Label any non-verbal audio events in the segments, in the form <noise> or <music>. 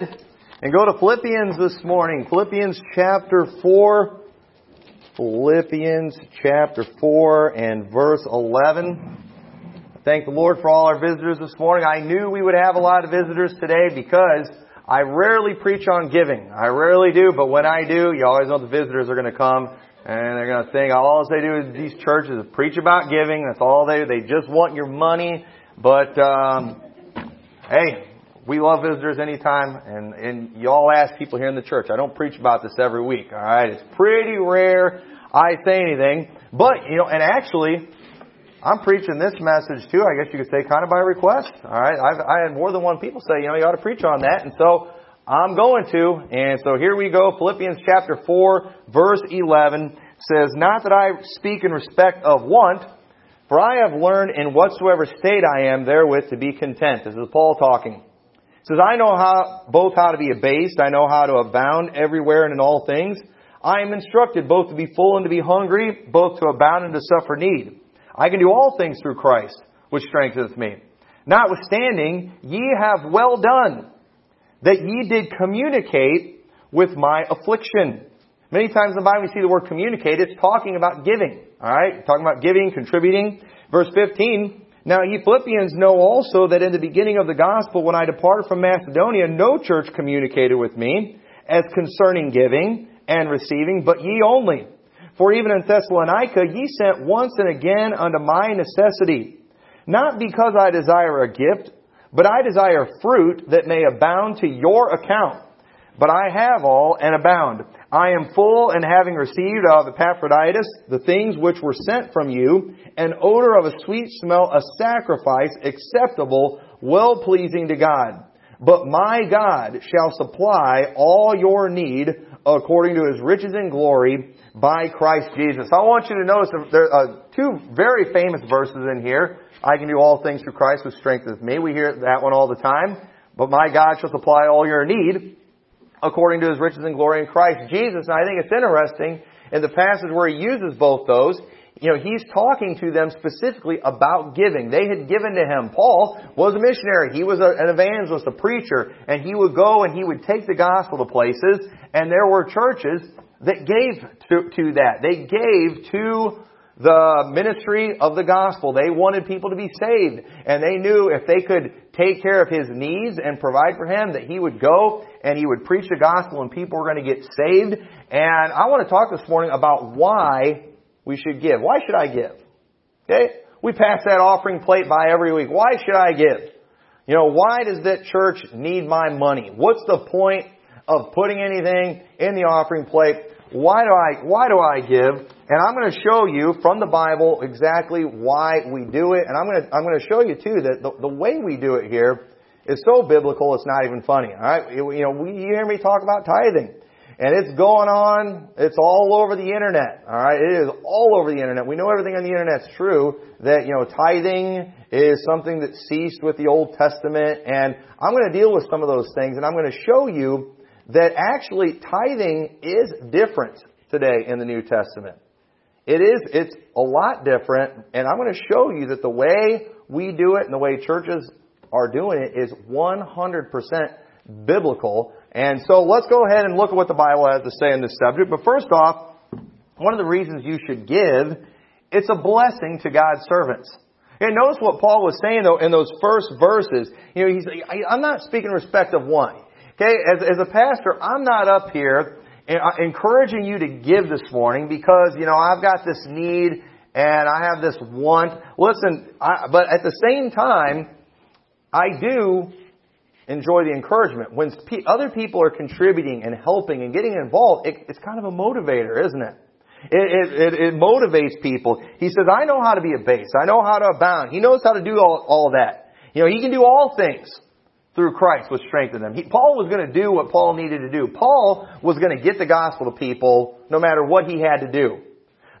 and go to Philippians this morning. Philippians chapter 4. Philippians chapter 4 and verse 11. Thank the Lord for all our visitors this morning. I knew we would have a lot of visitors today because I rarely preach on giving. I rarely do, but when I do, you always know the visitors are going to come and they're going to think all they do is these churches preach about giving. That's all they do. They just want your money. But um, hey, we love visitors anytime, and, and you all ask people here in the church. I don't preach about this every week, alright? It's pretty rare I say anything. But, you know, and actually, I'm preaching this message too, I guess you could say, kind of by request, alright? I've, I had more than one people say, you know, you ought to preach on that, and so, I'm going to, and so here we go, Philippians chapter 4, verse 11 says, Not that I speak in respect of want, for I have learned in whatsoever state I am therewith to be content. This is Paul talking says, I know how, both how to be abased, I know how to abound everywhere and in all things. I am instructed both to be full and to be hungry, both to abound and to suffer need. I can do all things through Christ, which strengtheneth me. Notwithstanding, ye have well done, that ye did communicate with my affliction. Many times in the Bible we see the word communicate, it's talking about giving. Alright? Talking about giving, contributing. Verse 15, now ye Philippians know also that in the beginning of the gospel, when I departed from Macedonia, no church communicated with me as concerning giving and receiving, but ye only. For even in Thessalonica ye sent once and again unto my necessity, not because I desire a gift, but I desire fruit that may abound to your account. But I have all and abound. I am full and having received of Epaphroditus the things which were sent from you, an odor of a sweet smell, a sacrifice acceptable, well pleasing to God. But my God shall supply all your need according to his riches and glory by Christ Jesus. I want you to notice there are two very famous verses in here. I can do all things through Christ who strengthens me. We hear that one all the time. But my God shall supply all your need according to his riches and glory in Christ Jesus. And I think it's interesting in the passage where he uses both those, you know, he's talking to them specifically about giving. They had given to him. Paul was a missionary. He was a, an evangelist, a preacher, and he would go and he would take the gospel to places, and there were churches that gave to, to that. They gave to the ministry of the gospel. They wanted people to be saved. And they knew if they could take care of his needs and provide for him, that he would go and he would preach the gospel and people were going to get saved. And I want to talk this morning about why we should give. Why should I give? Okay? We pass that offering plate by every week. Why should I give? You know, why does that church need my money? What's the point of putting anything in the offering plate? Why do I, why do I give? And I'm going to show you from the Bible exactly why we do it. And I'm going to, I'm going to show you too that the, the way we do it here is so biblical it's not even funny. Alright? You know, we, you hear me talk about tithing. And it's going on, it's all over the internet. Alright? It is all over the internet. We know everything on the internet's true, that, you know, tithing is something that ceased with the Old Testament, and I'm going to deal with some of those things, and I'm going to show you that actually tithing is different today in the New Testament. It is, it's a lot different, and I'm going to show you that the way we do it and the way churches are doing it is 100% biblical. And so let's go ahead and look at what the Bible has to say on this subject. But first off, one of the reasons you should give, it's a blessing to God's servants. And notice what Paul was saying though in those first verses. You know, he's, I'm not speaking in respect of one. Okay, as, as a pastor, I'm not up here eh, uh, encouraging you to give this morning because, you know, I've got this need and I have this want. Listen, I, but at the same time, I do enjoy the encouragement. When other people are contributing and helping and getting involved, it, it's kind of a motivator, isn't it? It, it, it, motivates people. He says, I know how to be a base. I know how to abound. He knows how to do all, all that. You know, he can do all things through Christ which strengthened them. He, Paul was going to do what Paul needed to do. Paul was going to get the gospel to people no matter what he had to do.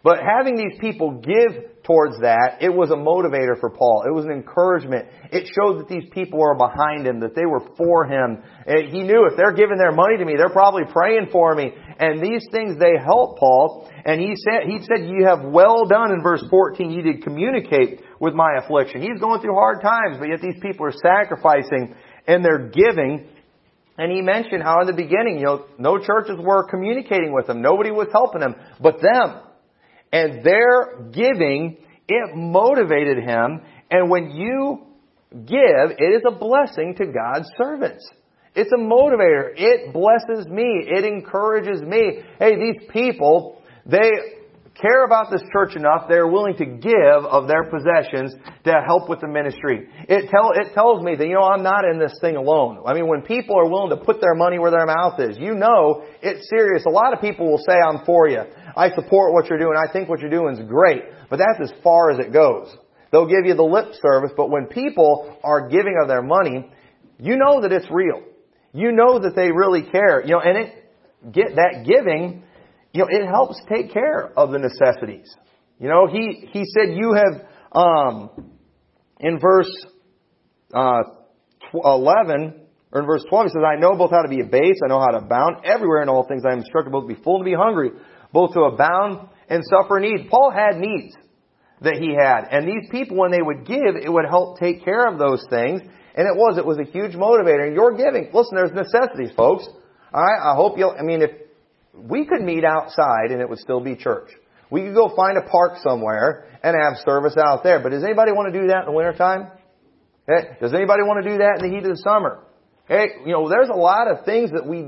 But having these people give towards that, it was a motivator for Paul. It was an encouragement. It showed that these people were behind him, that they were for him. He knew if they're giving their money to me, they're probably praying for me. And these things, they help Paul. And he said, he said, you have well done in verse 14. You did communicate with my affliction. He's going through hard times, but yet these people are sacrificing and they're giving. And he mentioned how in the beginning, you know, no churches were communicating with him. Nobody was helping him but them. And their giving, it motivated him. And when you give, it is a blessing to God's servants. It's a motivator. It blesses me. It encourages me. Hey, these people, they care about this church enough, they're willing to give of their possessions to help with the ministry. It, tell, it tells me that, you know, I'm not in this thing alone. I mean, when people are willing to put their money where their mouth is, you know it's serious. A lot of people will say, I'm for you. I support what you're doing. I think what you're doing is great. But that's as far as it goes. They'll give you the lip service, but when people are giving of their money, you know that it's real. You know that they really care. You know, and it, get that giving you know, it helps take care of the necessities. You know, he, he said you have, um, in verse, uh, 11, or in verse 12, he says, I know both how to be abased, I know how to abound everywhere in all things. I am instructed both to be full and to be hungry, both to abound and suffer need. Paul had needs that he had. And these people, when they would give, it would help take care of those things. And it was, it was a huge motivator. And you're giving. Listen, there's necessities, folks. Alright, I hope you'll, I mean, if, we could meet outside and it would still be church. We could go find a park somewhere and have service out there. But does anybody want to do that in the wintertime? Okay? Does anybody want to do that in the heat of the summer? Okay? You know, there's a lot of things that we,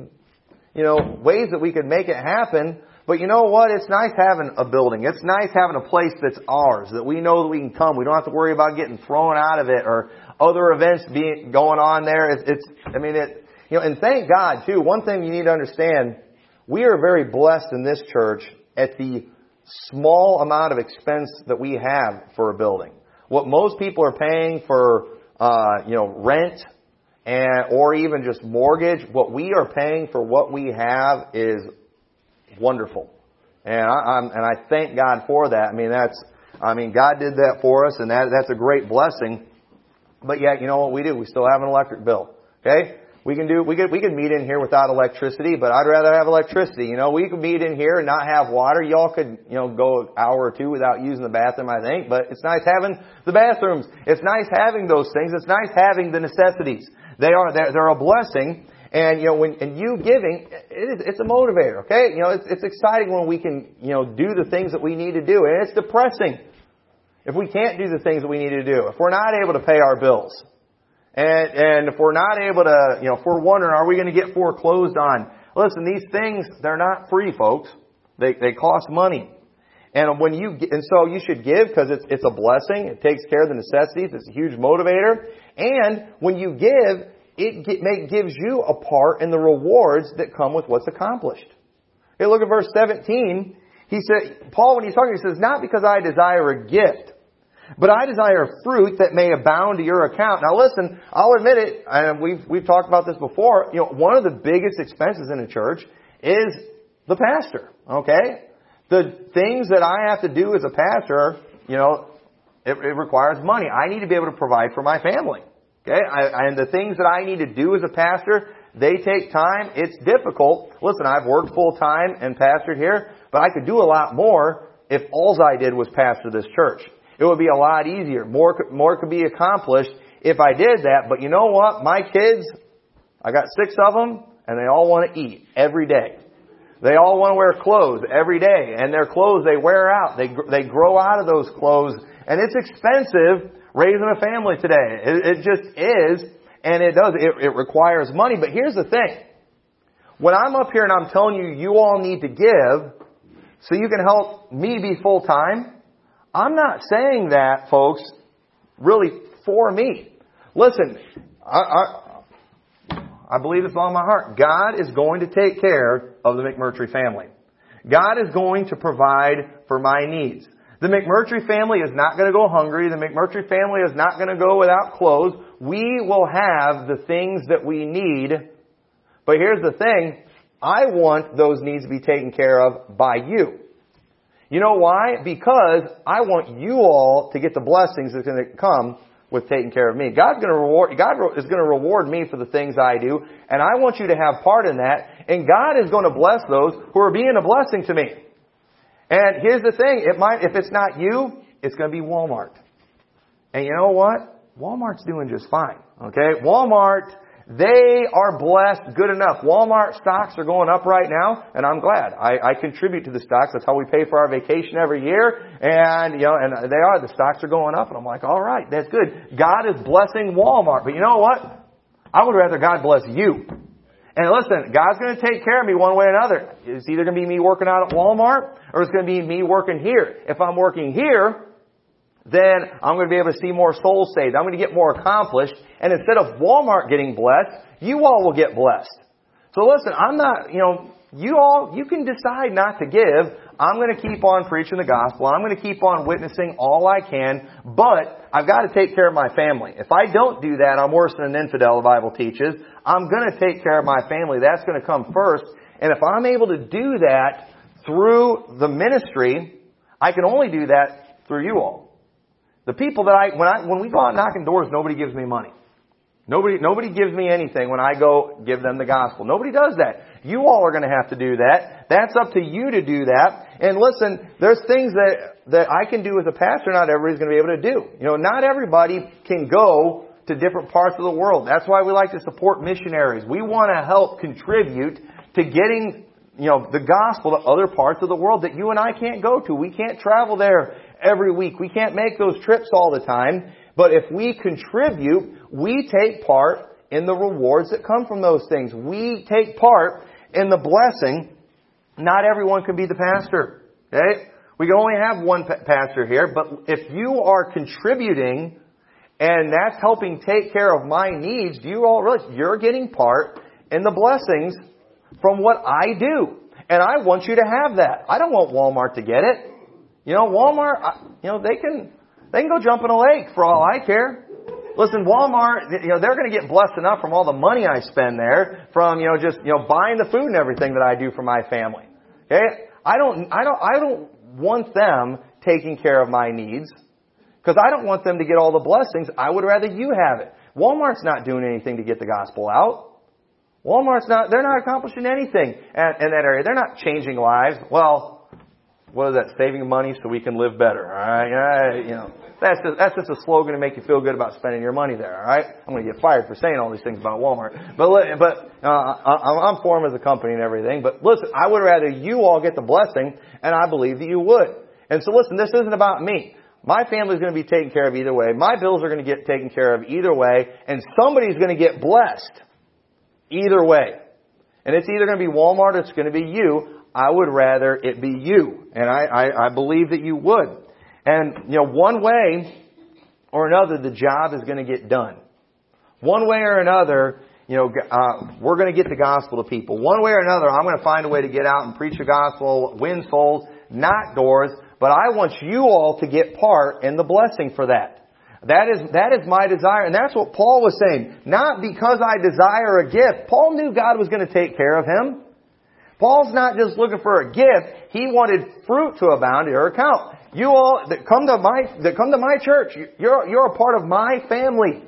you know, ways that we could make it happen. But you know what? It's nice having a building. It's nice having a place that's ours, that we know that we can come. We don't have to worry about getting thrown out of it or other events being, going on there. It's, it's I mean, it, you know, and thank God too. One thing you need to understand, we are very blessed in this church at the small amount of expense that we have for a building. What most people are paying for, uh, you know, rent and or even just mortgage, what we are paying for what we have is wonderful, and I, I'm, and I thank God for that. I mean, that's, I mean, God did that for us, and that that's a great blessing. But yet, you know what we do? We still have an electric bill. Okay, we can do, we could, we could meet in here without electricity, but I'd rather have electricity. You know, we could meet in here and not have water. Y'all could, you know, go an hour or two without using the bathroom, I think, but it's nice having the bathrooms. It's nice having those things. It's nice having the necessities. They are, they're, they're a blessing. And, you know, when, and you giving, it is, it's a motivator, okay? You know, it's, it's exciting when we can, you know, do the things that we need to do. And it's depressing if we can't do the things that we need to do. If we're not able to pay our bills. And, and if we're not able to, you know, if we're wondering, are we going to get foreclosed on? Listen, these things, they're not free, folks. They, they cost money. And when you, and so you should give because it's, it's a blessing. It takes care of the necessities. It's a huge motivator. And when you give, it make, gives you a part in the rewards that come with what's accomplished. Okay, look at verse 17. He said, Paul, when he's talking, he says, not because I desire a gift, but I desire fruit that may abound to your account. Now listen, I'll admit it, and we've, we've talked about this before, you know, one of the biggest expenses in a church is the pastor, okay? The things that I have to do as a pastor, you know, it, it requires money. I need to be able to provide for my family, okay? I, and the things that I need to do as a pastor, they take time. It's difficult. Listen, I've worked full time and pastored here, but I could do a lot more if all I did was pastor this church. It would be a lot easier. More, more could be accomplished if I did that. But you know what? My kids, I got six of them, and they all want to eat every day. They all want to wear clothes every day, and their clothes they wear out. They they grow out of those clothes, and it's expensive raising a family today. It, it just is, and it does. It, it requires money. But here's the thing: when I'm up here and I'm telling you, you all need to give, so you can help me be full time. I'm not saying that, folks, really for me. Listen, I, I, I believe it's on my heart. God is going to take care of the McMurtry family. God is going to provide for my needs. The McMurtry family is not going to go hungry. The McMurtry family is not going to go without clothes. We will have the things that we need. But here's the thing. I want those needs to be taken care of by you. You know why? Because I want you all to get the blessings that's going to come with taking care of me. God's going to reward, God is going to reward me for the things I do, and I want you to have part in that, and God is going to bless those who are being a blessing to me. And here's the thing, it might, if it's not you, it's going to be Walmart. And you know what? Walmart's doing just fine. Okay? Walmart, They are blessed good enough. Walmart stocks are going up right now, and I'm glad. I, I contribute to the stocks. That's how we pay for our vacation every year. And, you know, and they are, the stocks are going up, and I'm like, alright, that's good. God is blessing Walmart. But you know what? I would rather God bless you. And listen, God's going to take care of me one way or another. It's either going to be me working out at Walmart, or it's going to be me working here. If I'm working here, then I'm going to be able to see more souls saved. I'm going to get more accomplished. And instead of Walmart getting blessed, you all will get blessed. So listen, I'm not, you know, you all, you can decide not to give. I'm going to keep on preaching the gospel. I'm going to keep on witnessing all I can, but I've got to take care of my family. If I don't do that, I'm worse than an infidel, the Bible teaches. I'm going to take care of my family. That's going to come first. And if I'm able to do that through the ministry, I can only do that through you all. The people that I, when I, when we go out knocking doors, nobody gives me money. Nobody, nobody gives me anything when I go give them the gospel. Nobody does that. You all are going to have to do that. That's up to you to do that. And listen, there's things that, that I can do as a pastor not everybody's going to be able to do. You know, not everybody can go to different parts of the world. That's why we like to support missionaries. We want to help contribute to getting you know, the gospel to other parts of the world that you and I can't go to. We can't travel there every week. We can't make those trips all the time. But if we contribute, we take part in the rewards that come from those things. We take part in the blessing. Not everyone can be the pastor. Okay? We can only have one pastor here, but if you are contributing and that's helping take care of my needs, do you all realize you're getting part in the blessings from what I do? And I want you to have that. I don't want Walmart to get it. You know, Walmart, you know, they can, they can go jump in a lake for all I care. Listen, Walmart, you know, they're going to get blessed enough from all the money I spend there, from, you know, just, you know, buying the food and everything that I do for my family. Okay? I don't, I don't, I don't want them taking care of my needs. Because I don't want them to get all the blessings. I would rather you have it. Walmart's not doing anything to get the gospel out. Walmart's not, they're not accomplishing anything in, in that area. They're not changing lives. Well, what is that? Saving money so we can live better. All right, you know that's just, that's just a slogan to make you feel good about spending your money there. All right, I'm going to get fired for saying all these things about Walmart, but but uh, I'm for them as a company and everything. But listen, I would rather you all get the blessing, and I believe that you would. And so listen, this isn't about me. My family's going to be taken care of either way. My bills are going to get taken care of either way, and somebody's going to get blessed either way. And it's either going to be Walmart or it's going to be you. I would rather it be you. And I, I, I believe that you would. And, you know, one way or another, the job is going to get done. One way or another, you know, uh, we're going to get the gospel to people. One way or another, I'm going to find a way to get out and preach the gospel, win souls, not doors, but I want you all to get part in the blessing for that. That is, that is my desire. And that's what Paul was saying. Not because I desire a gift. Paul knew God was going to take care of him. Paul's not just looking for a gift. He wanted fruit to abound in your account. You all that come to my, that come to my church, you're, you're a part of my family.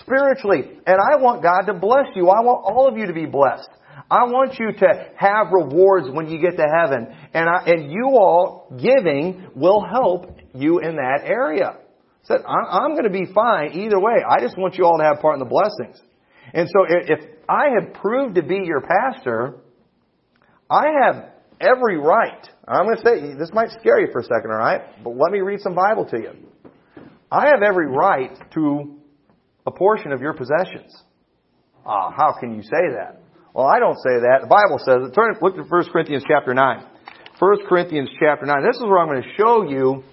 Spiritually. And I want God to bless you. I want all of you to be blessed. I want you to have rewards when you get to heaven. And I, and you all giving will help you in that area. Said, I'm going to be fine either way. I just want you all to have part in the blessings. And so if I have proved to be your pastor, I have every right. I'm going to say, this might scare you for a second, alright? But let me read some Bible to you. I have every right to a portion of your possessions. Ah, how can you say that? Well, I don't say that. The Bible says it. Turn, look at 1 Corinthians chapter 9. 1 Corinthians chapter 9. This is where I'm going to show you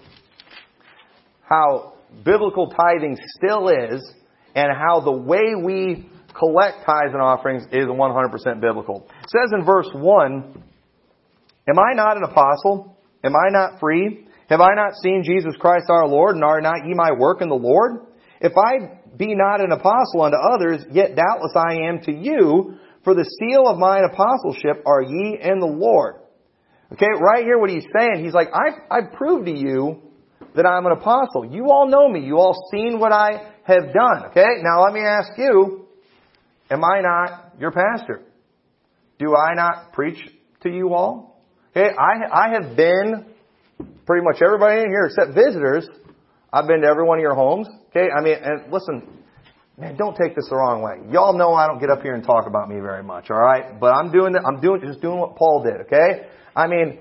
how biblical tithing still is and how the way we collect tithes and offerings is 100% biblical. It says in verse 1, Am I not an apostle? Am I not free? Have I not seen Jesus Christ our Lord, and are not ye my work in the Lord? If I be not an apostle unto others, yet doubtless I am to you, for the seal of mine apostleship are ye in the Lord. Okay, right here what he's saying, he's like, I've, I've proved to you that I'm an apostle. You all know me. You all seen what I have done. Okay, now let me ask you, Am I not your pastor? Do I not preach to you all? Okay, I, I have been pretty much everybody in here except visitors. I've been to every one of your homes. Okay, I mean, and listen, man, don't take this the wrong way. Y'all know I don't get up here and talk about me very much, all right? But I'm doing I'm doing just doing what Paul did, okay? I mean,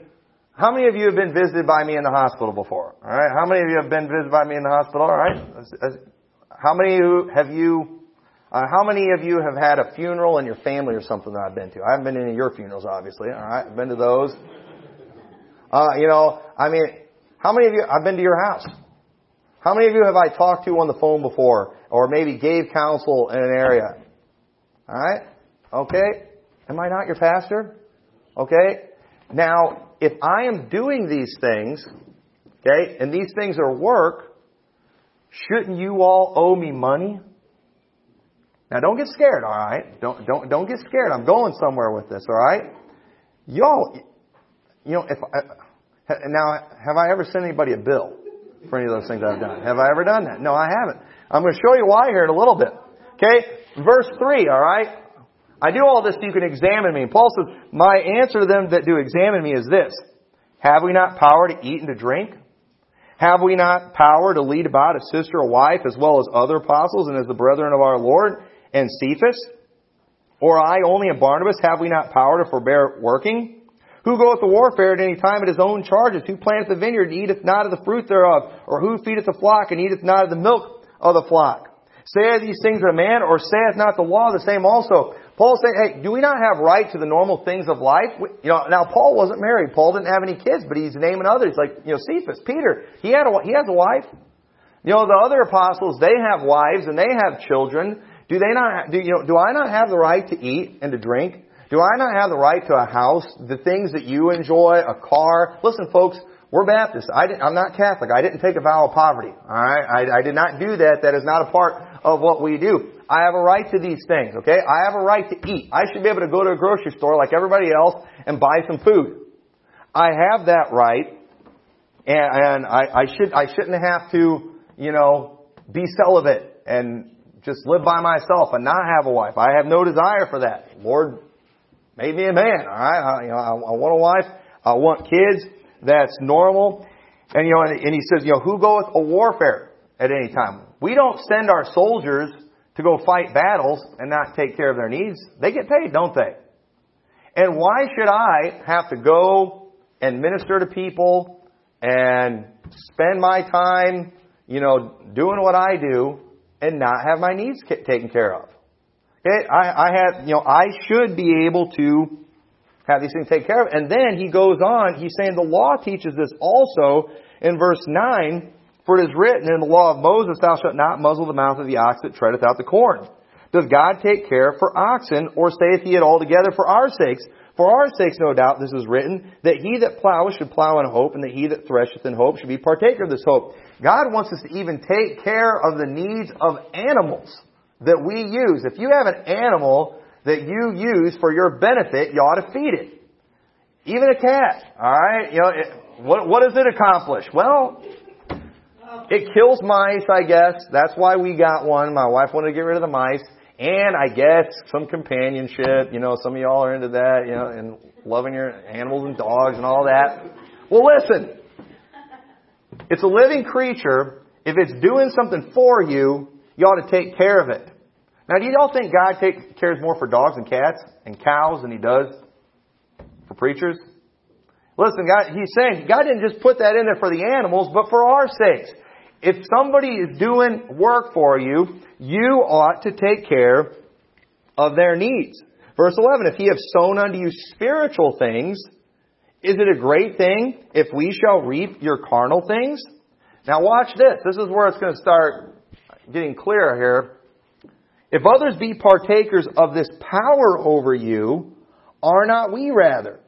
how many of you have been visited by me in the hospital before? All right? How many of you have been visited by me in the hospital? All right? How many of you have you uh, how many of you have had a funeral in your family or something that I've been to? I haven't been to any of your funerals, obviously. All right, I've been to those. Uh, you know, I mean, how many of you? I've been to your house. How many of you have I talked to on the phone before, or maybe gave counsel in an area? All right, okay. Am I not your pastor? Okay. Now, if I am doing these things, okay, and these things are work, shouldn't you all owe me money? Now don't get scared, all right? Don't don't don't get scared. I'm going somewhere with this, all right? Y'all, you know, if I, now have I ever sent anybody a bill for any of those things I've done? Have I ever done that? No, I haven't. I'm going to show you why here in a little bit. Okay, verse three. All right. I do all this so you can examine me. Paul says, my answer to them that do examine me is this: Have we not power to eat and to drink? Have we not power to lead about a sister or wife as well as other apostles and as the brethren of our Lord? And Cephas? Or I only and Barnabas, have we not power to forbear working? Who goeth to warfare at any time at his own charges? Who planteth the vineyard and eateth not of the fruit thereof? Or who feedeth the flock and eateth not of the milk of the flock? Say these things a man, or saith not the law the same also? Paul saying, hey, do we not have right to the normal things of life? You know, now Paul wasn't married. Paul didn't have any kids, but he's naming others like, you know, Cephas, Peter. He had a, he has a wife. You know, the other apostles, they have wives and they have children. Do they not, do, you know, do I not have the right to eat and to drink? Do I not have the right to a house, the things that you enjoy, a car? Listen, folks, we're Baptists. I am not Catholic. I didn't take a vow of poverty. All right, I, I did not do that. That is not a part of what we do. I have a right to these things. Okay, I have a right to eat. I should be able to go to a grocery store like everybody else and buy some food. I have that right, and, and I, I should I shouldn't have to you know be celibate and just live by myself and not have a wife. I have no desire for that. Lord made me a man. All right, I, you know, I, I want a wife. I want kids. That's normal. And you know, and, and he says, you know, who goeth a warfare at any time? We don't send our soldiers to go fight battles and not take care of their needs. They get paid, don't they? And why should I have to go and minister to people and spend my time, you know, doing what I do and not have my needs taken care of. Okay, I, I have, you know, I should be able to have these things taken care of. And then he goes on, he's saying the law teaches this also in verse 9, for it is written in the law of Moses, thou shalt not muzzle the mouth of the ox that treadeth out the corn. Does God take care for oxen, or saith he it altogether for our sakes? For our sakes, no doubt, this is written, that he that ploweth should plow in hope, and that he that thresheth in hope should be partaker of this hope. God wants us to even take care of the needs of animals that we use. If you have an animal that you use for your benefit, you ought to feed it. Even a cat, alright? You know, it, what, what does it accomplish? Well, it kills mice, I guess. That's why we got one. My wife wanted to get rid of the mice. And I guess some companionship, you know, some of y'all are into that, you know, and loving your animals and dogs and all that. Well, listen. It's a living creature. If it's doing something for you, you ought to take care of it. Now, do y'all think God take, cares more for dogs and cats and cows than He does for preachers? Listen, God, He's saying God didn't just put that in there for the animals, but for our sakes. If somebody is doing work for you, you ought to take care of their needs. Verse 11, if he have sown unto you spiritual things, is it a great thing if we shall reap your carnal things? Now watch this. This is where it's going to start getting clearer here. If others be partakers of this power over you, are not we rather?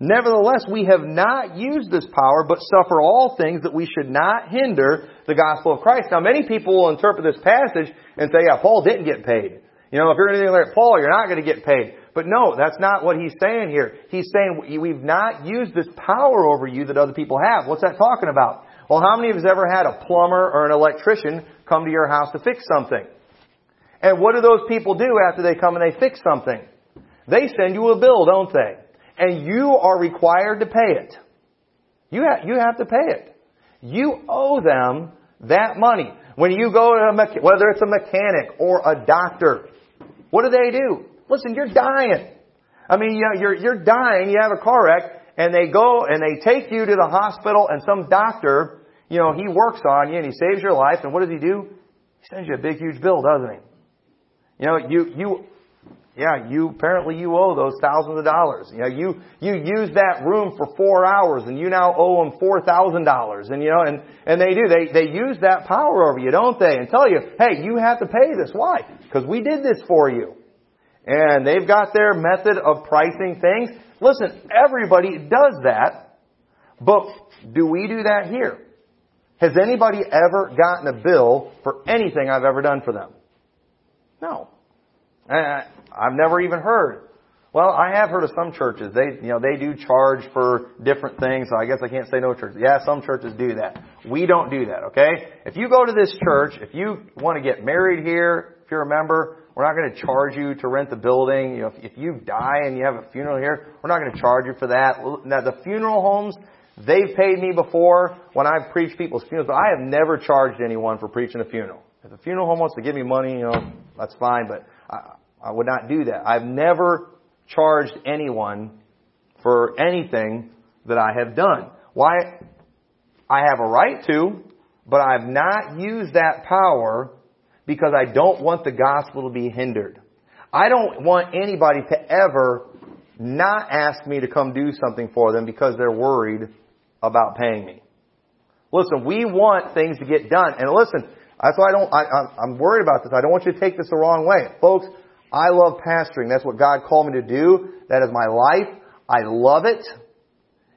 Nevertheless, we have not used this power, but suffer all things that we should not hinder the gospel of Christ. Now, many people will interpret this passage and say, yeah, Paul didn't get paid. You know, if you're anything like Paul, you're not going to get paid. But no, that's not what he's saying here. He's saying we've not used this power over you that other people have. What's that talking about? Well, how many of us ever had a plumber or an electrician come to your house to fix something? And what do those people do after they come and they fix something? They send you a bill, don't they? and you are required to pay it. You have, you have to pay it. You owe them that money. When you go to a me- whether it's a mechanic or a doctor, what do they do? Listen, you're dying. I mean, you know, you're you're dying. You have a car wreck, and they go and they take you to the hospital, and some doctor, you know, he works on you and he saves your life. And what does he do? He sends you a big, huge bill, doesn't he? You know, you you yeah, you apparently you owe those thousands of dollars. You know, you you use that room for four hours, and you now owe them four thousand dollars. And you know, and and they do they they use that power over you, don't they? And tell you, hey, you have to pay this. Why? Because we did this for you. And they've got their method of pricing things. Listen, everybody does that, but do we do that here? Has anybody ever gotten a bill for anything I've ever done for them? No. Eh, I've never even heard. Well, I have heard of some churches. They, you know, they do charge for different things. So I guess I can't say no church. Yeah, some churches do that. We don't do that. Okay. If you go to this church, if you want to get married here, if you're a member, we're not going to charge you to rent the building. You know, if, if you die and you have a funeral here, we're not going to charge you for that. Now, the funeral homes, they've paid me before when I've preached people's funerals, but I have never charged anyone for preaching a funeral. If the funeral home wants to give me money, you know, that's fine, but I, I would not do that. I've never charged anyone for anything that I have done. Why? I have a right to, but I've not used that power because I don't want the gospel to be hindered. I don't want anybody to ever not ask me to come do something for them because they're worried about paying me. Listen, we want things to get done. And listen, that's why I don't, I, I'm worried about this. I don't want you to take this the wrong way. Folks, I love pastoring. That's what God called me to do. That is my life. I love it.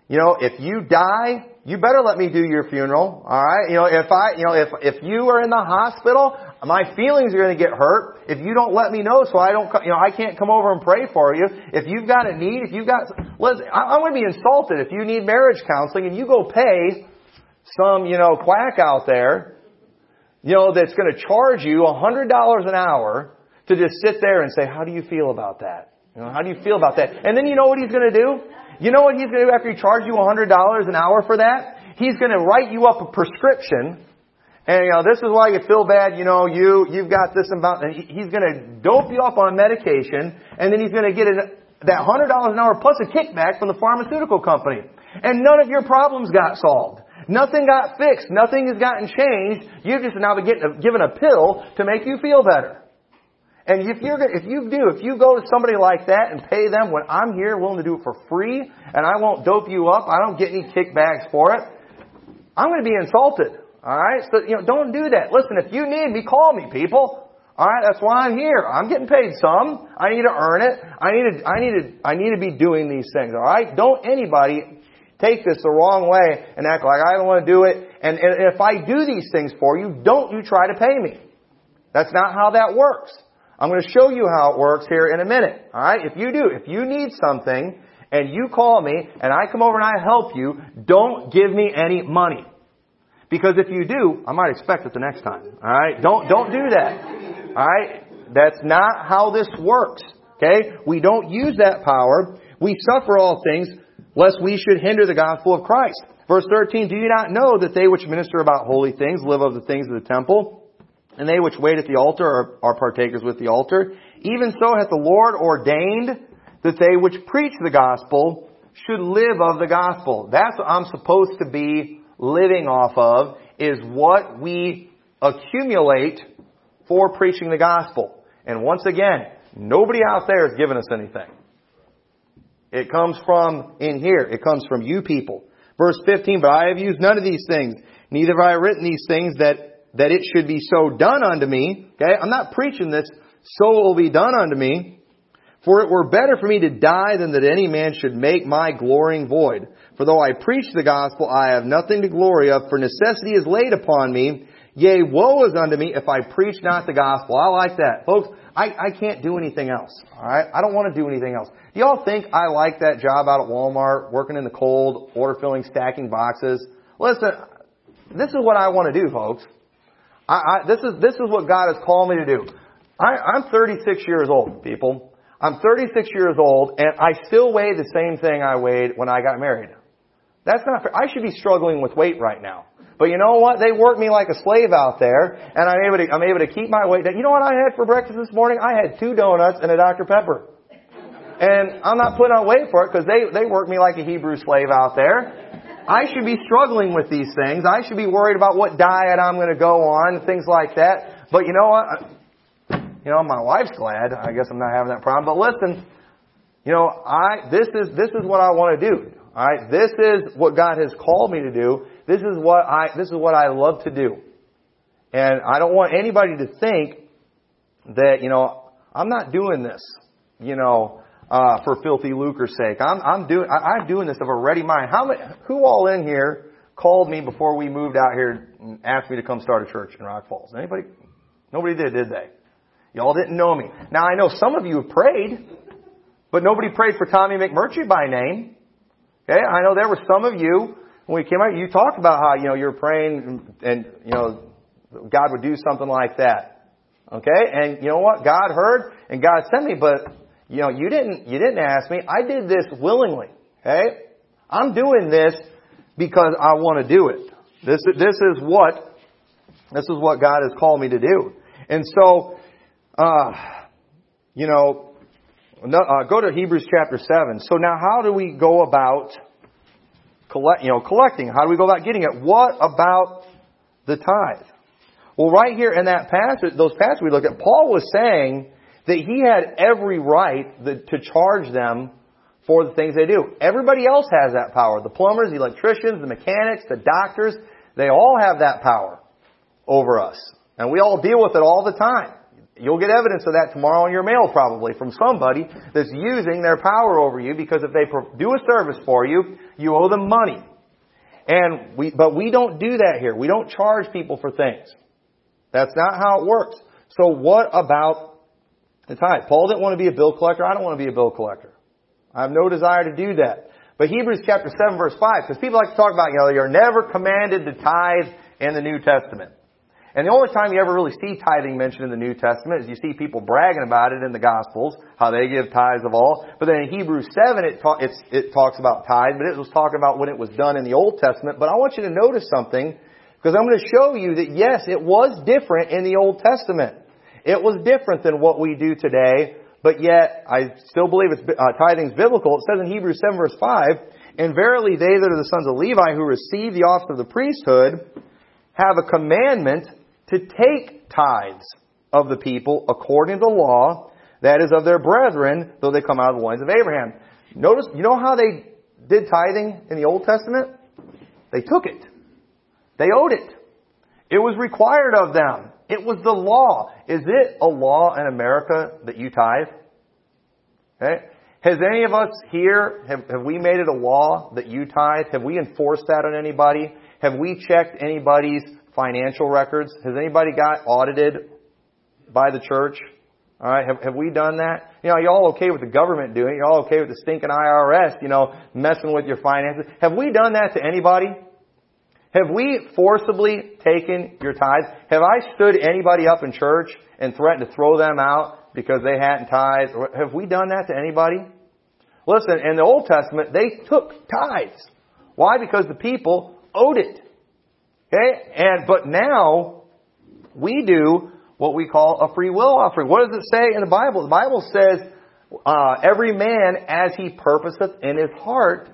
You know, if you die, you better let me do your funeral. All right. You know, if I, you know, if if you are in the hospital, my feelings are going to get hurt if you don't let me know, so I don't, you know, I can't come over and pray for you. If you've got a need, if you've got, listen, I'm going to be insulted if you need marriage counseling and you go pay some, you know, quack out there, you know, that's going to charge you a hundred dollars an hour to just sit there and say, how do you feel about that? You know, how do you feel about that? And then you know what he's going to do? You know what he's going to do after he charges you $100 an hour for that? He's going to write you up a prescription. And, you know, this is why you feel bad, you know, you, you've got this about, and he's going to dope you up on medication, and then he's going to get an, that $100 an hour plus a kickback from the pharmaceutical company. And none of your problems got solved. Nothing got fixed. Nothing has gotten changed. You've just now been getting, given a pill to make you feel better. And if you're if you do, if you go to somebody like that and pay them when I'm here willing to do it for free and I won't dope you up, I don't get any kickbacks for it, I'm going to be insulted. Alright? So, you know, don't do that. Listen, if you need me, call me, people. Alright? That's why I'm here. I'm getting paid some. I need to earn it. I need to, I need to, I need to be doing these things. Alright? Don't anybody take this the wrong way and act like I don't want to do it. And, and if I do these things for you, don't you try to pay me. That's not how that works. I'm going to show you how it works here in a minute. Alright? If you do, if you need something and you call me and I come over and I help you, don't give me any money. Because if you do, I might expect it the next time. Alright? Don't, don't do that. Alright? That's not how this works. Okay? We don't use that power. We suffer all things lest we should hinder the gospel of Christ. Verse 13, do you not know that they which minister about holy things live of the things of the temple? And they which wait at the altar are, are partakers with the altar. Even so hath the Lord ordained that they which preach the gospel should live of the gospel. That's what I'm supposed to be living off of, is what we accumulate for preaching the gospel. And once again, nobody out there has given us anything. It comes from in here. It comes from you people. Verse 15, but I have used none of these things, neither have I written these things that that it should be so done unto me. Okay, I'm not preaching this, so it will be done unto me. For it were better for me to die than that any man should make my glorying void. For though I preach the gospel, I have nothing to glory of, for necessity is laid upon me. Yea, woe is unto me if I preach not the gospel. I like that. Folks, I, I can't do anything else. Alright? I don't want to do anything else. Do y'all think I like that job out at Walmart, working in the cold, order filling, stacking boxes? Listen, this is what I want to do, folks. I, I, this is this is what God has called me to do. I, I'm 36 years old, people. I'm 36 years old, and I still weigh the same thing I weighed when I got married. That's not fair. I should be struggling with weight right now. But you know what? They work me like a slave out there, and I'm able to, I'm able to keep my weight down. You know what I had for breakfast this morning? I had two donuts and a Dr. Pepper. And I'm not putting on weight for it because they, they work me like a Hebrew slave out there. I should be struggling with these things. I should be worried about what diet I'm going to go on, things like that. But you know what? You know, my wife's glad. I guess I'm not having that problem. But listen, you know, I this is this is what I want to do. All right, this is what God has called me to do. This is what I this is what I love to do. And I don't want anybody to think that, you know, I'm not doing this, you know, uh, for filthy lucre's sake. I'm, I'm doing, I, I'm doing this of a ready mind. How many, who all in here called me before we moved out here and asked me to come start a church in Rock Falls? Anybody? Nobody did, did they? Y'all didn't know me. Now I know some of you have prayed, but nobody prayed for Tommy McMurtry by name. Okay, I know there were some of you when we came out. You talked about how you know you're praying and you know God would do something like that. Okay, and you know what? God heard and God sent me, but you know you didn't you didn't ask me. I did this willingly. Okay, I'm doing this because I want to do it. This this is what this is what God has called me to do. And so, uh, you know, uh, go to Hebrews chapter 7. So now how do we go about collect, you know, collecting? How do we go about getting it? What about the tithe? Well, right here in that passage, those passages we looked at, Paul was saying that he had every right to charge them for the things they do. Everybody else has that power. The plumbers, the electricians, the mechanics, the doctors, they all have that power over us. And we all deal with it all the time. You'll get evidence of that tomorrow in your mail probably from somebody that's using their power over you because if they do a service for you, you owe them money. And we, but we don't do that here. We don't charge people for things. That's not how it works. So what about the tithe? Paul didn't want to be a bill collector. I don't want to be a bill collector. I have no desire to do that. But Hebrews chapter 7 verse 5, because people like to talk about, you know, you're never commanded to tithe in the New Testament. And the only time you ever really see tithing mentioned in the New Testament is you see people bragging about it in the Gospels, how they give tithes of all. But then in Hebrews 7, it, ta- it talks about tithe, but it was talking about when it was done in the Old Testament. But I want you to notice something, because I'm going to show you that yes, it was different in the Old Testament. It was different than what we do today, but yet I still believe it's, uh, tithing is biblical. It says in Hebrews 7 verse 5, And verily they that are the sons of Levi who receive the office of the priesthood have a commandment to take tithes of the people according to the law, that is of their brethren, though they come out of the loins of Abraham. Notice, you know how they did tithing in the Old Testament? They took it. They owed it. It was required of them. It was the law. Is it a law in America that you tithe? Okay. Has any of us here, have, have we made it a law that you tithe? Have we enforced that on anybody? Have we checked anybody's financial records? Has anybody got audited by the church? All right, have, have we done that? You know, you all okay with the government doing it? You're all okay with the stinking IRS, you know, messing with your finances? Have we done that to anybody? Have we forcibly taken your tithes? Have I stood anybody up in church and threatened to throw them out because they hadn't tithed? Have we done that to anybody? Listen, in the Old Testament, they took tithes. Why? Because the people owed it. Okay? And, but now, we do what we call a free will offering. What does it say in the Bible? The Bible says, uh, every man as he purposeth in his heart,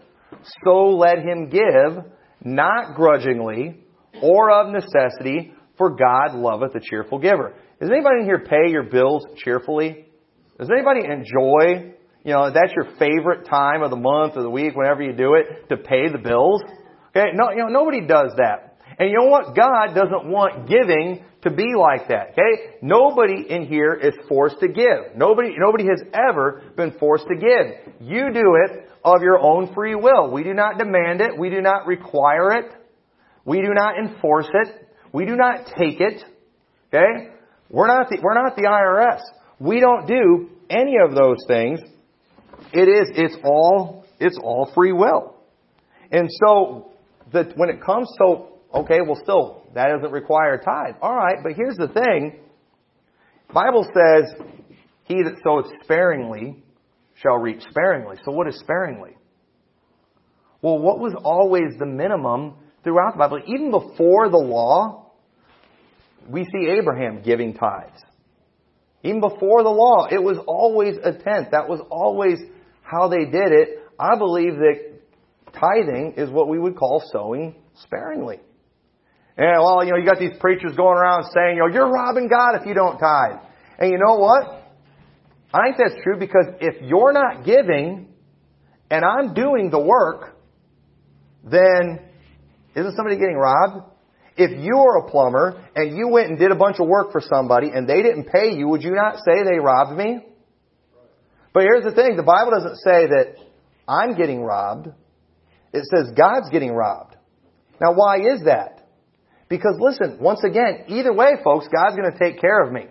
so let him give, not grudgingly or of necessity, for God loveth a cheerful giver. Does anybody in here pay your bills cheerfully? Does anybody enjoy, you know, that's your favorite time of the month or the week, whenever you do it, to pay the bills? Okay, no, you know, nobody does that. And you know what? God doesn't want giving to be like that. Okay? Nobody in here is forced to give. Nobody, nobody has ever been forced to give. You do it of your own free will. We do not demand it. We do not require it. We do not enforce it. We do not take it. Okay? We're not the, we're not the IRS. We don't do any of those things. It is, it's all, it's all free will. And so, that when it comes to Okay, well still, that doesn't require tithe. Alright, but here's the thing. Bible says, he that soweth sparingly shall reap sparingly. So what is sparingly? Well, what was always the minimum throughout the Bible, even before the law, we see Abraham giving tithes. Even before the law, it was always a tenth. That was always how they did it. I believe that tithing is what we would call sowing sparingly. And well, you know, you got these preachers going around saying, you know, you're robbing God if you don't tithe. And you know what? I think that's true because if you're not giving and I'm doing the work, then isn't somebody getting robbed? If you were a plumber and you went and did a bunch of work for somebody and they didn't pay you, would you not say they robbed me? But here's the thing, the Bible doesn't say that I'm getting robbed. It says God's getting robbed. Now why is that? Because listen, once again, either way folks, God's going to take care of me.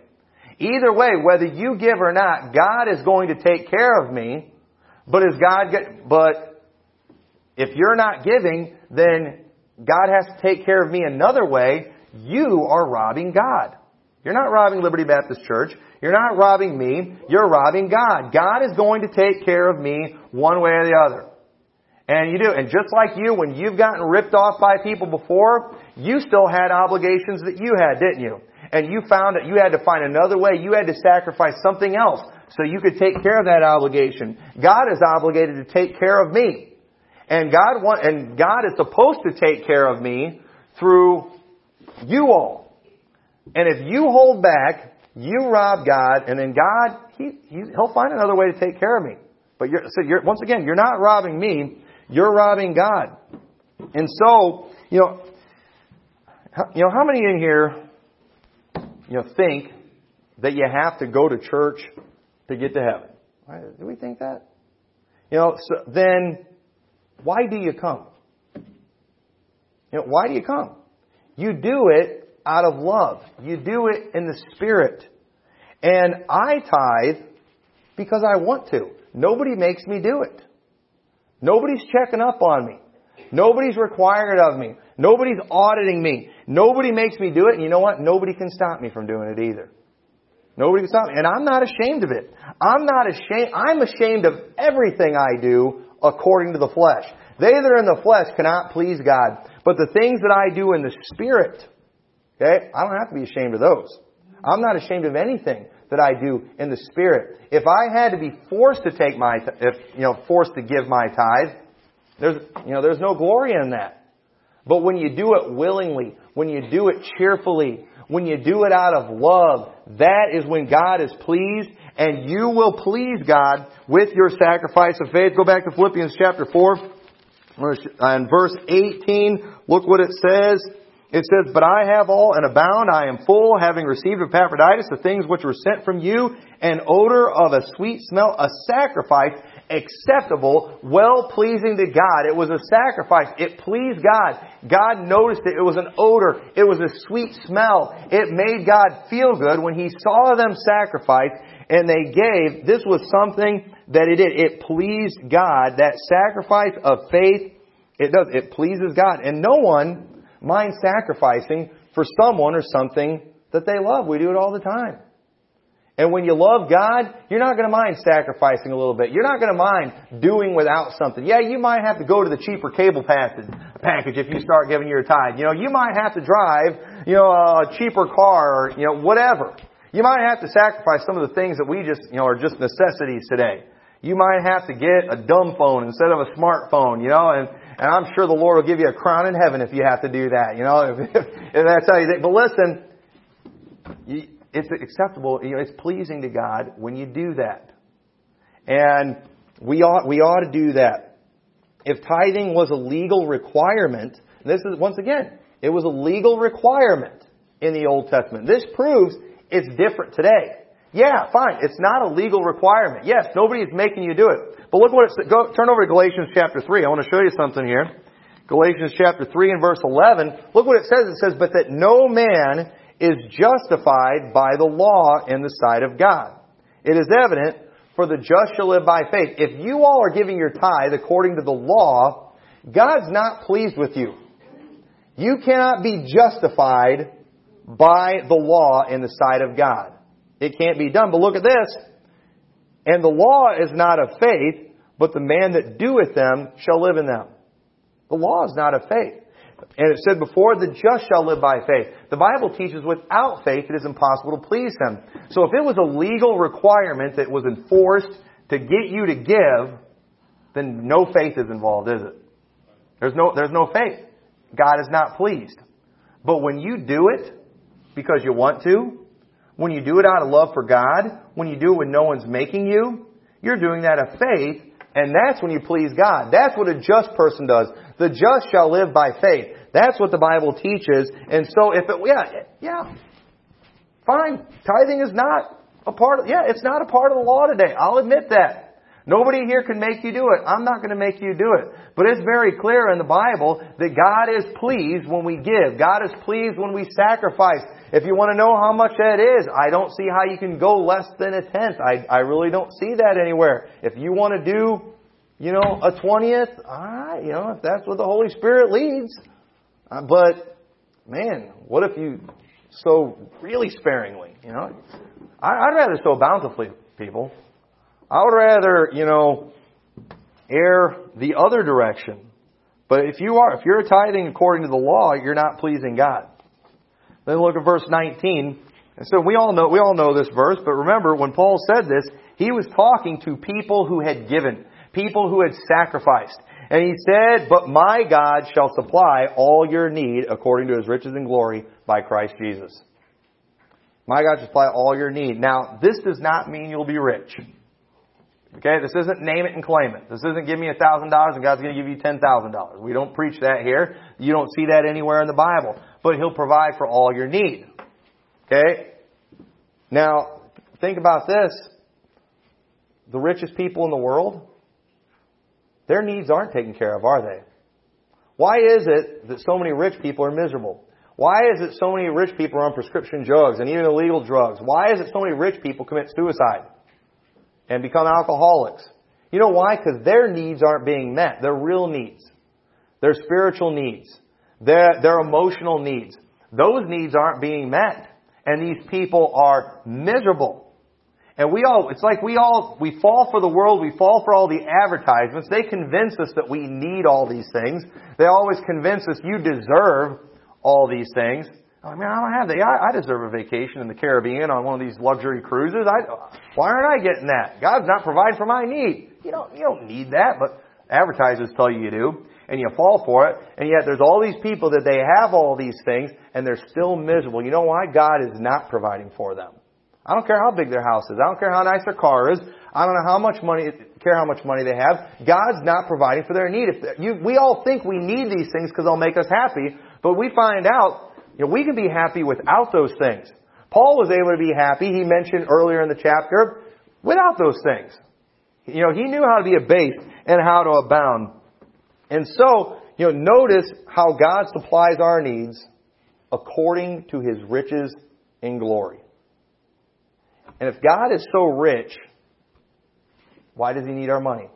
Either way, whether you give or not, God is going to take care of me. But is God get, but if you're not giving, then God has to take care of me another way. You are robbing God. You're not robbing Liberty Baptist Church. You're not robbing me. You're robbing God. God is going to take care of me one way or the other. And you do. And just like you, when you've gotten ripped off by people before, you still had obligations that you had, didn't you? And you found that you had to find another way. You had to sacrifice something else so you could take care of that obligation. God is obligated to take care of me. And God want, and God is supposed to take care of me through you all. And if you hold back, you rob God, and then God, he, he, will find another way to take care of me. But you're, so you're, once again, you're not robbing me, you're robbing God. And so, you know, you know, how many in here, you know, think that you have to go to church to get to heaven? Right? Do we think that? You know, so then why do you come? You know, why do you come? You do it out of love. You do it in the Spirit. And I tithe because I want to. Nobody makes me do it. Nobody's checking up on me. Nobody's required of me. Nobody's auditing me. Nobody makes me do it. And you know what? Nobody can stop me from doing it either. Nobody can stop me. And I'm not ashamed of it. I'm not ashamed. I'm ashamed of everything I do according to the flesh. They that are in the flesh cannot please God. But the things that I do in the Spirit, okay, I don't have to be ashamed of those. I'm not ashamed of anything that I do in the Spirit. If I had to be forced to take my, if, you know, forced to give my tithe, there's, you know, there's no glory in that. But when you do it willingly, when you do it cheerfully, when you do it out of love, that is when God is pleased and you will please God with your sacrifice of faith. Go back to Philippians chapter 4 and verse 18. Look what it says. It says, But I have all and abound, I am full, having received Epaphroditus the things which were sent from you, an odor of a sweet smell, a sacrifice acceptable, well pleasing to God. It was a sacrifice. It pleased God. God noticed it. It was an odor. It was a sweet smell. It made God feel good when He saw them sacrifice and they gave. This was something that it did. It pleased God. That sacrifice of faith, it does. It pleases God. And no one minds sacrificing for someone or something that they love. We do it all the time. And when you love God, you're not going to mind sacrificing a little bit. You're not going to mind doing without something. Yeah, you might have to go to the cheaper cable package, if you start giving your tithe. You know, you might have to drive, you know, a cheaper car or, you know, whatever. You might have to sacrifice some of the things that we just, you know, are just necessities today. You might have to get a dumb phone instead of a smartphone, you know, and, and I'm sure the Lord will give you a crown in heaven if you have to do that, you know, <laughs> if, if that's how you think. But listen, you, it's acceptable, you know, it's pleasing to God when you do that. And we ought, we ought to do that. If tithing was a legal requirement, this is, once again, it was a legal requirement in the Old Testament. This proves it's different today. Yeah, fine. It's not a legal requirement. Yes, nobody is making you do it. But look what it's, go, turn over to Galatians chapter 3. I want to show you something here. Galatians chapter 3 and verse 11. Look what it says. It says, but that no man is justified by the law in the sight of God. It is evident, for the just shall live by faith. If you all are giving your tithe according to the law, God's not pleased with you. You cannot be justified by the law in the sight of God. It can't be done. But look at this. And the law is not of faith, but the man that doeth them shall live in them. The law is not of faith. And it said before, the just shall live by faith. The Bible teaches without faith it is impossible to please Him. So if it was a legal requirement that was enforced to get you to give, then no faith is involved, is it? There's no, there's no faith. God is not pleased. But when you do it because you want to, when you do it out of love for God, when you do it when no one's making you, you're doing that of faith, and that's when you please God. That's what a just person does. The just shall live by faith. That's what the Bible teaches. And so if it, yeah, yeah, fine. Tithing is not a part of, yeah, it's not a part of the law today. I'll admit that. Nobody here can make you do it. I'm not going to make you do it. But it's very clear in the Bible that God is pleased when we give. God is pleased when we sacrifice. If you want to know how much that is, I don't see how you can go less than a tenth. I, I really don't see that anywhere. If you want to do, you know, a twentieth, alright, you know, if that's what the Holy Spirit leads. Uh, but, man, what if you sow really sparingly, you know? I, I'd rather sow bountifully, people. I would rather, you know, err the other direction. But if you are, if you're tithing according to the law, you're not pleasing God. Then look at verse 19. And so we all know, we all know this verse, but remember when Paul said this, he was talking to people who had given, people who had sacrificed. And he said, but my God shall supply all your need according to his riches and glory by Christ Jesus. My God shall supply all your need. Now, this does not mean you'll be rich. Okay, this isn't name it and claim it. This isn't give me a thousand dollars and God's going to give you ten thousand dollars. We don't preach that here. You don't see that anywhere in the Bible. But He'll provide for all your need. Okay? Now, think about this. The richest people in the world, their needs aren't taken care of, are they? Why is it that so many rich people are miserable? Why is it so many rich people are on prescription drugs and even illegal drugs? Why is it so many rich people commit suicide? And become alcoholics. You know why? Because their needs aren't being met. Their real needs. Their spiritual needs. Their, their emotional needs. Those needs aren't being met. And these people are miserable. And we all, it's like we all, we fall for the world, we fall for all the advertisements. They convince us that we need all these things. They always convince us you deserve all these things. I mean, I don't have that. I, I deserve a vacation in the Caribbean on one of these luxury cruises. I, why aren't I getting that? God's not providing for my need. You don't, you don't need that, but advertisers tell you you do, and you fall for it, and yet there's all these people that they have all these things, and they're still miserable. You know why? God is not providing for them. I don't care how big their house is. I don't care how nice their car is. I don't know how much money, care how much money they have. God's not providing for their need. If you, we all think we need these things because they'll make us happy, but we find out you know, we can be happy without those things. Paul was able to be happy, he mentioned earlier in the chapter, without those things. You know, he knew how to be abased and how to abound. And so, you know, notice how God supplies our needs according to his riches in glory. And if God is so rich, why does he need our money?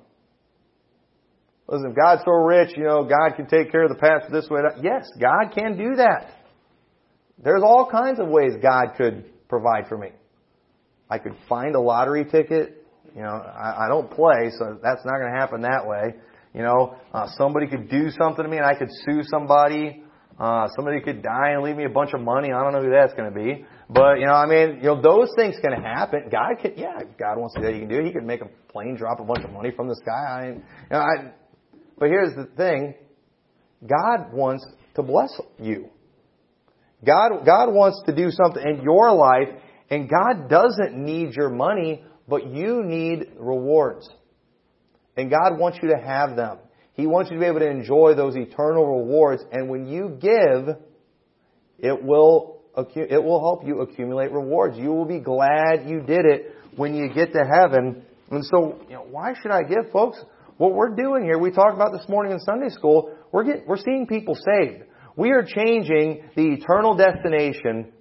Listen, if God's so rich, you know, God can take care of the pastor this way. Yes, God can do that. There's all kinds of ways God could provide for me. I could find a lottery ticket. You know, I, I don't play, so that's not going to happen that way. You know, uh, somebody could do something to me and I could sue somebody. Uh, somebody could die and leave me a bunch of money. I don't know who that's going to be. But, you know, I mean, you know, those things can happen. God can, yeah, God wants to do that. He can do it. He can make a plane drop a bunch of money from the sky. I, you know, I, but here's the thing. God wants to bless you. God, God wants to do something in your life, and God doesn't need your money, but you need rewards. And God wants you to have them. He wants you to be able to enjoy those eternal rewards, and when you give, it will it will help you accumulate rewards. You will be glad you did it when you get to heaven. And so, you know, why should I give, folks? What we're doing here, we talked about this morning in Sunday school, we're getting, we're seeing people saved. We are changing the eternal destination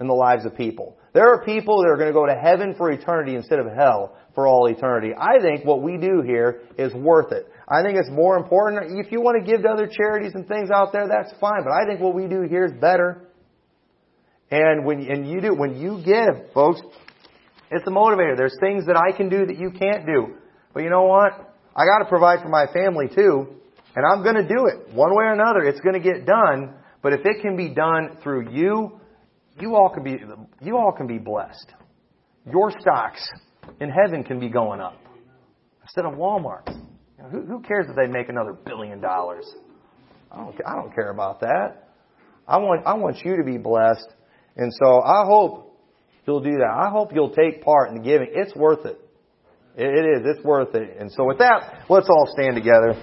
in the lives of people. There are people that are going to go to heaven for eternity instead of hell for all eternity. I think what we do here is worth it. I think it's more important. If you want to give to other charities and things out there, that's fine. But I think what we do here is better. And when and you do when you give, folks, it's a motivator. There's things that I can do that you can't do. But you know what? I got to provide for my family too. And I'm going to do it. One way or another, it's going to get done. But if it can be done through you, you all can be, you all can be blessed. Your stocks in heaven can be going up instead of Walmart's. You know, who, who cares if they make another billion dollars? I don't, I don't care about that. I want, I want you to be blessed. And so I hope you'll do that. I hope you'll take part in the giving. It's worth it. It is. It's worth it. And so with that, let's all stand together.